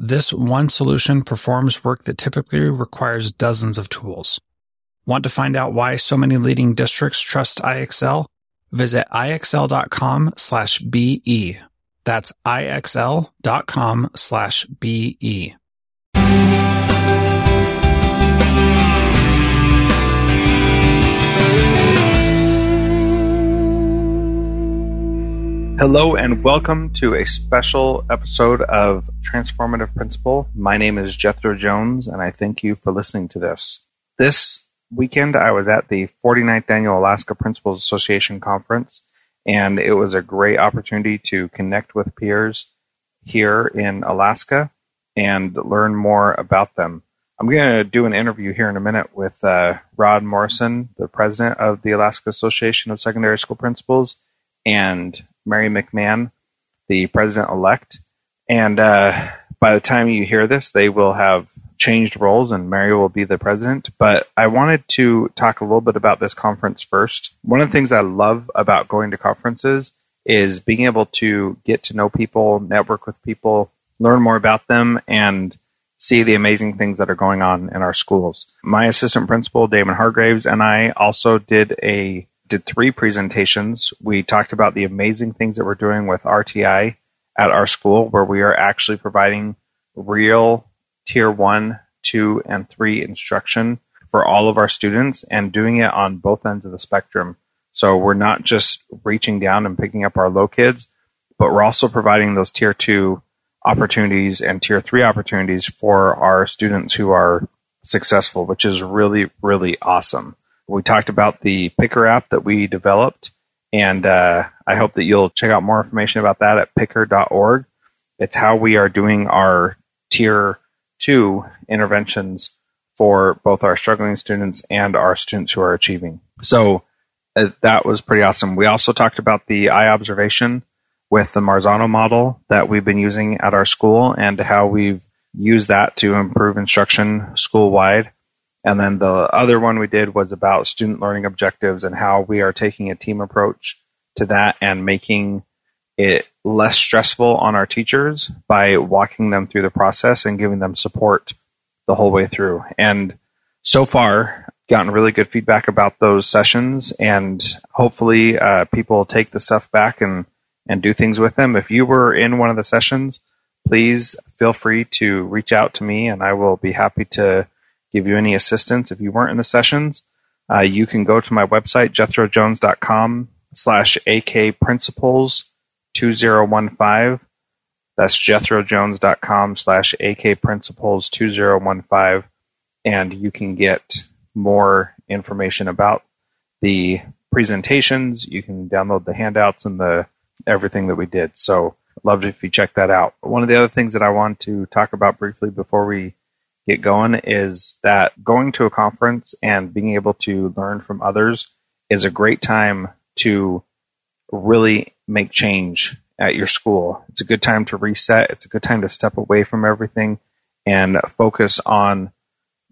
This one solution performs work that typically requires dozens of tools. Want to find out why so many leading districts trust IXL? Visit ixl.com slash BE. That's ixl.com slash BE. Hello and welcome to a special episode of Transformative Principal. My name is Jethro Jones and I thank you for listening to this. This weekend I was at the 49th Annual Alaska Principals Association Conference and it was a great opportunity to connect with peers here in Alaska and learn more about them. I'm going to do an interview here in a minute with uh, Rod Morrison, the president of the Alaska Association of Secondary School Principals, and Mary McMahon, the president elect. And uh, by the time you hear this, they will have changed roles and Mary will be the president. But I wanted to talk a little bit about this conference first. One of the things I love about going to conferences is being able to get to know people, network with people, learn more about them, and see the amazing things that are going on in our schools. My assistant principal, Damon Hargraves, and I also did a did three presentations. We talked about the amazing things that we're doing with RTI at our school, where we are actually providing real tier one, two, and three instruction for all of our students and doing it on both ends of the spectrum. So we're not just reaching down and picking up our low kids, but we're also providing those tier two opportunities and tier three opportunities for our students who are successful, which is really, really awesome. We talked about the Picker app that we developed, and uh, I hope that you'll check out more information about that at picker.org. It's how we are doing our tier two interventions for both our struggling students and our students who are achieving. So uh, that was pretty awesome. We also talked about the iObservation with the Marzano model that we've been using at our school and how we've used that to improve instruction school wide. And then the other one we did was about student learning objectives and how we are taking a team approach to that and making it less stressful on our teachers by walking them through the process and giving them support the whole way through. And so far, gotten really good feedback about those sessions, and hopefully, uh, people take the stuff back and and do things with them. If you were in one of the sessions, please feel free to reach out to me, and I will be happy to give you any assistance. If you weren't in the sessions, uh, you can go to my website, jethrojones.com slash AK principals 2015. That's jethrojones.com slash AK principals 2015. And you can get more information about the presentations. You can download the handouts and the everything that we did. So loved if you check that out. One of the other things that I want to talk about briefly before we get going is that going to a conference and being able to learn from others is a great time to really make change at your school. It's a good time to reset. It's a good time to step away from everything and focus on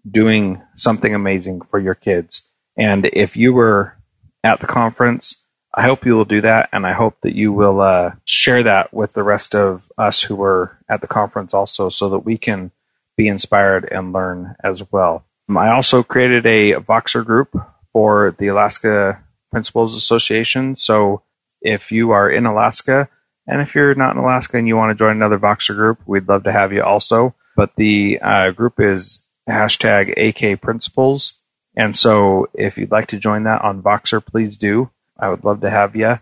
doing something amazing for your kids. And if you were at the conference, I hope you will do that. And I hope that you will uh, share that with the rest of us who were at the conference also so that we can be inspired and learn as well. I also created a Voxer group for the Alaska Principals Association. So if you are in Alaska, and if you're not in Alaska and you want to join another Voxer group, we'd love to have you also. But the uh, group is hashtag AK Principals. And so if you'd like to join that on Voxer, please do. I would love to have you.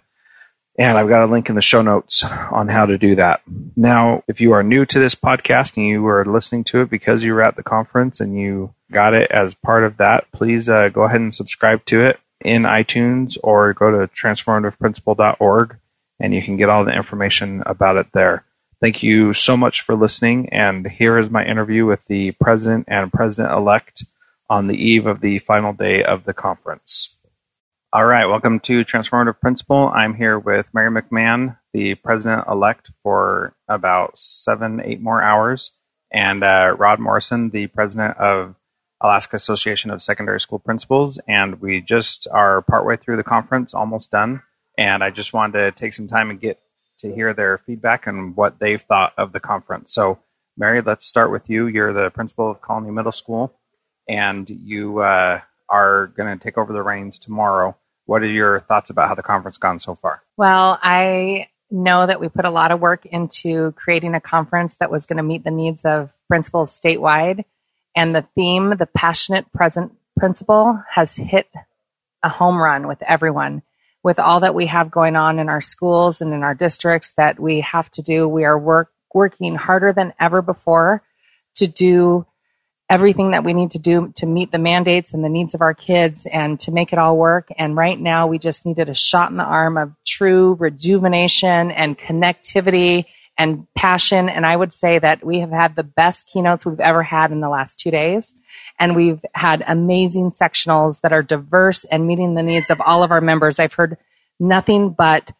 And I've got a link in the show notes on how to do that. Now, if you are new to this podcast and you are listening to it because you were at the conference and you got it as part of that, please uh, go ahead and subscribe to it in iTunes or go to transformativeprincipal.org and you can get all the information about it there. Thank you so much for listening. And here is my interview with the president and president elect on the eve of the final day of the conference. All right, welcome to Transformative Principal. I'm here with Mary McMahon, the president elect for about seven, eight more hours, and uh, Rod Morrison, the president of Alaska Association of Secondary School Principals. And we just are partway through the conference, almost done. And I just wanted to take some time and get to hear their feedback and what they've thought of the conference. So, Mary, let's start with you. You're the principal of Colony Middle School, and you uh, are going to take over the reins tomorrow. What are your thoughts about how the conference gone so far? Well, I know that we put a lot of work into creating a conference that was going to meet the needs of principals statewide. And the theme, the passionate present principal, has hit a home run with everyone with all that we have going on in our schools and in our districts that we have to do, we are work, working harder than ever before to do everything that we need to do to meet the mandates and the needs of our kids and to make it all work. And right now, we just needed a shot in the arm of true rejuvenation and connectivity and passion. And I would say that we have had the best keynotes we've ever had in the last two days. And we've had amazing sectionals that are diverse and meeting the needs of all of our members. I've heard nothing but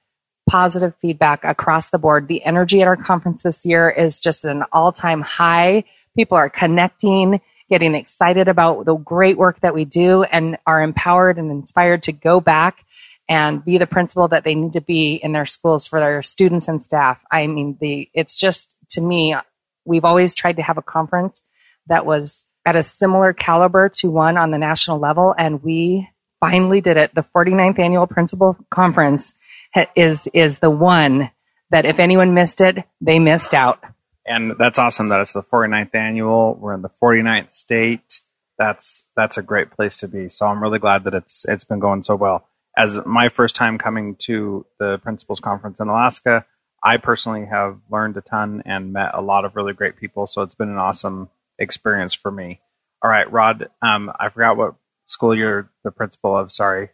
positive feedback across the board. The energy at our conference this year is just an all time high. People are connecting, getting excited about the great work that we do and are empowered and inspired to go back and be the principal that they need to be in their schools for their students and staff. I mean, the, it's just to me, we've always tried to have a conference that was at a similar caliber to one on the national level. And we finally did it. The 49th annual principal conference is, is the one that if anyone missed it, they missed out. And that's awesome that it's the 49th annual. We're in the 49th state. That's, that's a great place to be. So I'm really glad that it's, it's been going so well. As my first time coming to the principals conference in Alaska, I personally have learned a ton and met a lot of really great people. So it's been an awesome experience for me. All right, Rod, um, I forgot what school you're the principal of. Sorry,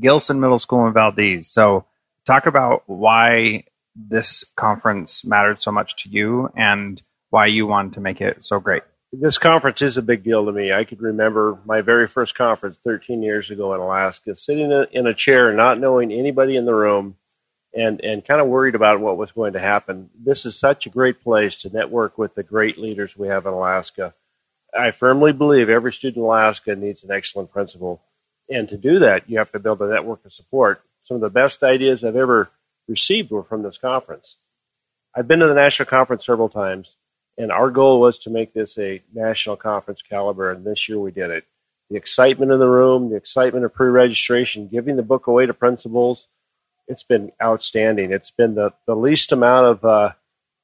Gilson Middle School in Valdez. So, talk about why this conference mattered so much to you and why you wanted to make it so great. This conference is a big deal to me. I could remember my very first conference 13 years ago in Alaska, sitting in a chair, not knowing anybody in the room, and and kind of worried about what was going to happen. This is such a great place to network with the great leaders we have in Alaska. I firmly believe every student in Alaska needs an excellent principal, and to do that, you have to build a network of support. Some of the best ideas I've ever received were from this conference. I've been to the national conference several times, and our goal was to make this a national conference caliber, and this year we did it. The excitement in the room, the excitement of pre-registration, giving the book away to principals, it's been outstanding. It's been the, the least amount of uh,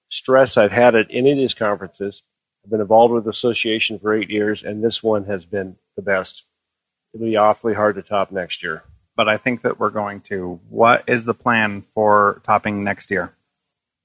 stress I've had at any of these conferences. I've been involved with the association for eight years, and this one has been the best. It'll be awfully hard to top next year. But I think that we're going to. What is the plan for topping next year?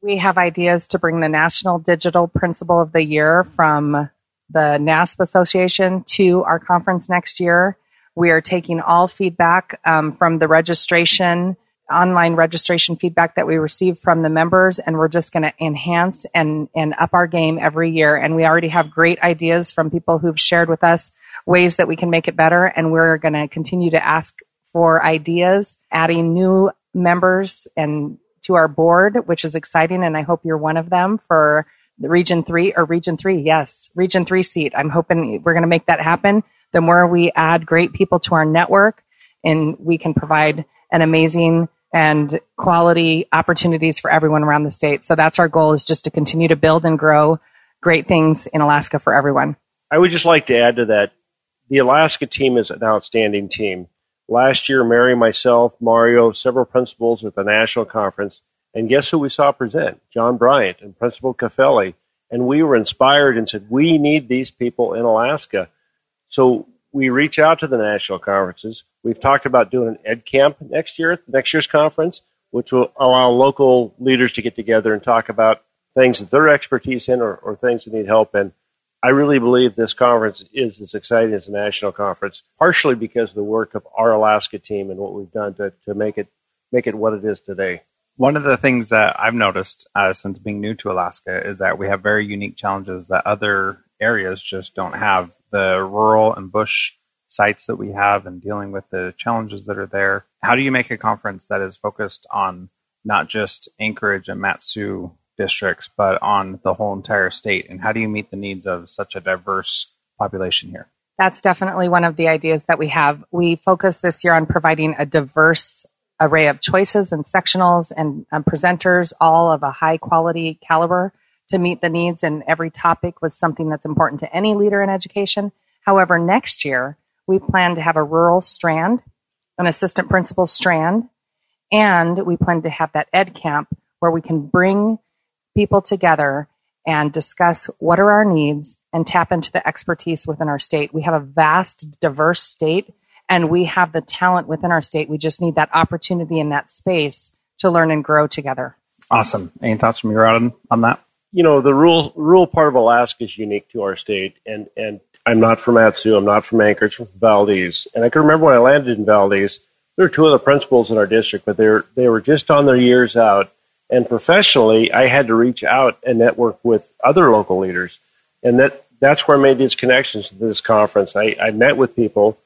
We have ideas to bring the National Digital Principal of the Year from the NASP Association to our conference next year. We are taking all feedback um, from the registration online registration feedback that we receive from the members and we're just going to enhance and, and up our game every year and we already have great ideas from people who've shared with us ways that we can make it better and we're going to continue to ask for ideas adding new members and to our board which is exciting and i hope you're one of them for the region 3 or region 3 yes region 3 seat i'm hoping we're going to make that happen the more we add great people to our network and we can provide an amazing and quality opportunities for everyone around the state. So that's our goal is just to continue to build and grow great things in Alaska for everyone. I would just like to add to that the Alaska team is an outstanding team. Last year, Mary, myself, Mario, several principals at the national conference, and guess who we saw present? John Bryant and Principal Kafele. And we were inspired and said, we need these people in Alaska. So we reach out to the national conferences. We've talked about doing an ed camp next year, at next year's conference, which will allow local leaders to get together and talk about things that they're expertise in or, or things that need help in. I really believe this conference is as exciting as a national conference, partially because of the work of our Alaska team and what we've done to, to make it make it what it is today. One of the things that I've noticed uh, since being new to Alaska is that we have very unique challenges that other areas just don't have. The rural and bush sites that we have and dealing with the challenges that are there. How do you make a conference that is focused on not just Anchorage and Mat-Su districts, but on the whole entire state? And how do you meet the needs of such a diverse population here? That's definitely one of the ideas that we have. We focus this year on providing a diverse array of choices and sectionals and um, presenters, all of a high quality caliber to meet the needs. And every topic was something that's important to any leader in education. However, next year, we plan to have a rural strand, an assistant principal strand, and we plan to have that ed camp where we can bring people together and discuss what are our needs and tap into the expertise within our state. We have a vast, diverse state, and we have the talent within our state. We just need that opportunity in that space to learn and grow together. Awesome. Any thoughts from you, Rod, on that? You know, the rural rural part of Alaska is unique to our state, and and I'm not from Mat-Su, I'm not from Anchorage, I'm from Valdez, and I can remember when I landed in Valdez, there were two other principals in our district, but they were they were just on their years out, and professionally, I had to reach out and network with other local leaders, and that that's where I made these connections to this conference. I, I met with people,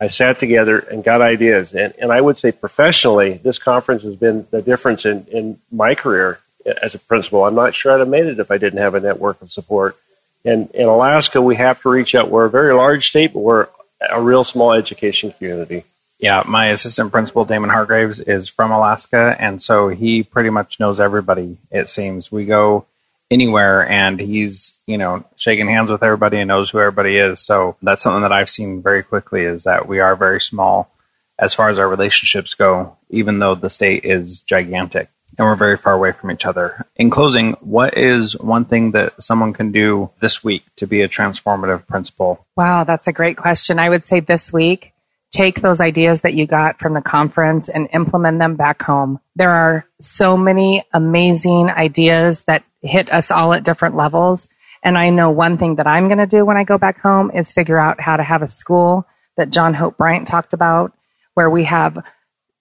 I sat together and got ideas, and, and I would say professionally, this conference has been the difference in, in my career as a principal. I'm not sure I'd have made it if I didn't have a network of support. And in Alaska, we have to reach out. We're a very large state, but we're a real small education community. Yeah, my assistant principal, Damon Hargraves, is from Alaska, and so he pretty much knows everybody, it seems. We go anywhere and he's, you know, shaking hands with everybody and knows who everybody is. So that's something that I've seen very quickly is that we are very small as far as our relationships go, even though the state is gigantic and we're very far away from each other. In closing, what is one thing that someone can do this week to be a transformative principal? Wow, that's a great question. I would say this week, take those ideas that you got from the conference and implement them back home. There are so many amazing ideas that hit us all at different levels. And I know one thing that I'm going to do when I go back home is figure out how to have a school that John Hope Bryant talked about, where we have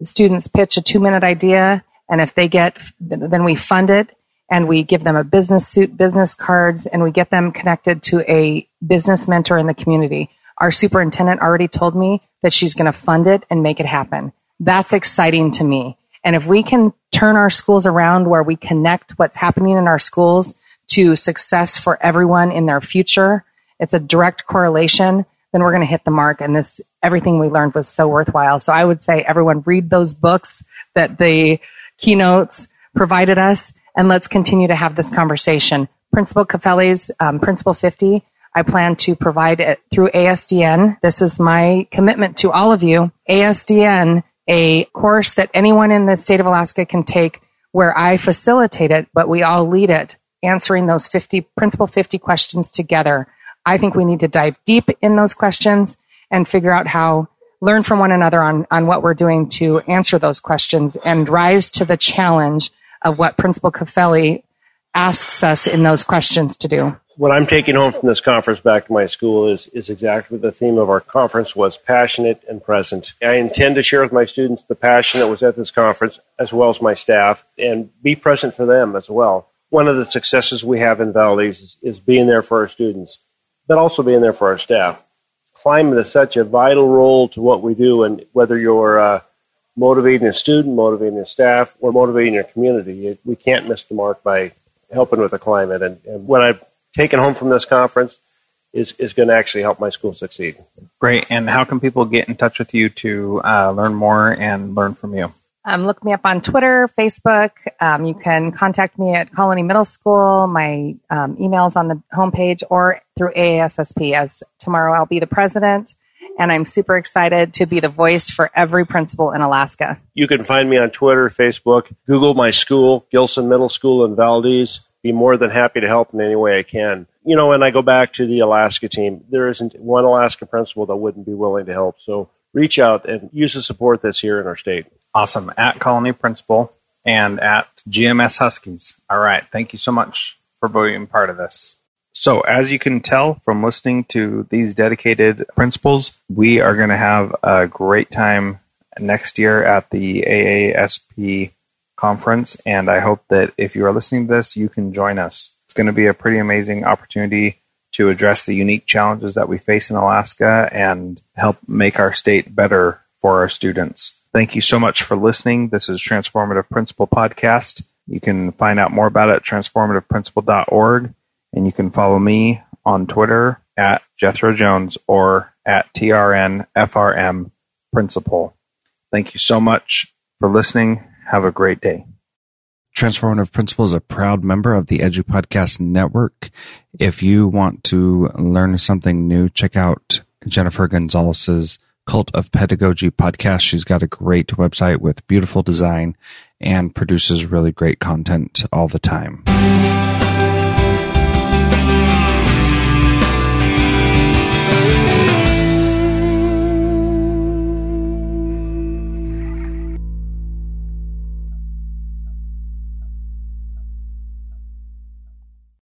students pitch a two minute idea. And if they get, then we fund it and we give them a business suit, business cards, and we get them connected to a business mentor in the community. Our superintendent already told me that she's going to fund it and make it happen. That's exciting to me. And if we can turn our schools around where we connect what's happening in our schools to success for everyone in their future, it's a direct correlation, then we're going to hit the mark. And this, everything we learned was so worthwhile. So I would say everyone read those books that the keynotes provided us and let's continue to have this conversation. Principal Kafele's um, Principal 50, I plan to provide it through ASDN. This is my commitment to all of you. ASDN a course that anyone in the state of Alaska can take where I facilitate it, but we all lead it, answering those 50 principal 50 questions together. I think we need to dive deep in those questions and figure out how learn from one another on, on what we're doing to answer those questions and rise to the challenge of what Principal Kafele asks us in those questions to do what I'm taking home from this conference back to my school is, is exactly the theme of our conference was passionate and present. I intend to share with my students the passion that was at this conference as well as my staff and be present for them as well. One of the successes we have in Valdez is, is being there for our students, but also being there for our staff. Climate is such a vital role to what we do, and whether you're uh, motivating a student, motivating a staff, or motivating your community, we can't miss the mark by helping with the climate. And, and what I've taken home from this conference is, is going to actually help my school succeed. Great. And how can people get in touch with you to uh, learn more and learn from you? Um, look me up on Twitter, Facebook. Um, you can contact me at Colony Middle School. My um, email's on the homepage or through AASSP. As tomorrow I'll be the president, and I'm super excited to be the voice for every principal in Alaska. You can find me on Twitter, Facebook, Google my school, Gilson Middle School in Valdez be more than happy to help in any way I can. You know, and I go back to the Alaska team, there isn't one Alaska principal that wouldn't be willing to help. So reach out and use the support that's here in our state. Awesome. At Colony Principal and at GMS Huskies. All right. Thank you so much for being part of this. So, as you can tell from listening to these dedicated principals, we are going to have a great time next year at the AASP conference. And I hope that if you are listening to this, you can join us. It's going to be a pretty amazing opportunity to address the unique challenges that we face in Alaska and help make our state better for our students. Thank you so much for listening. This is Transformative Principal Podcast. You can find out more about it at transformativeprincipal.org and you can follow me on Twitter at Jethro Jones or at TRNFRM Principal. Thank you so much for listening. Have a great day. Transformative Principal is a proud member of the Edu Podcast Network. If you want to learn something new, check out Jennifer Gonzalez's Cult of Pedagogy podcast. She's got a great website with beautiful design and produces really great content all the time.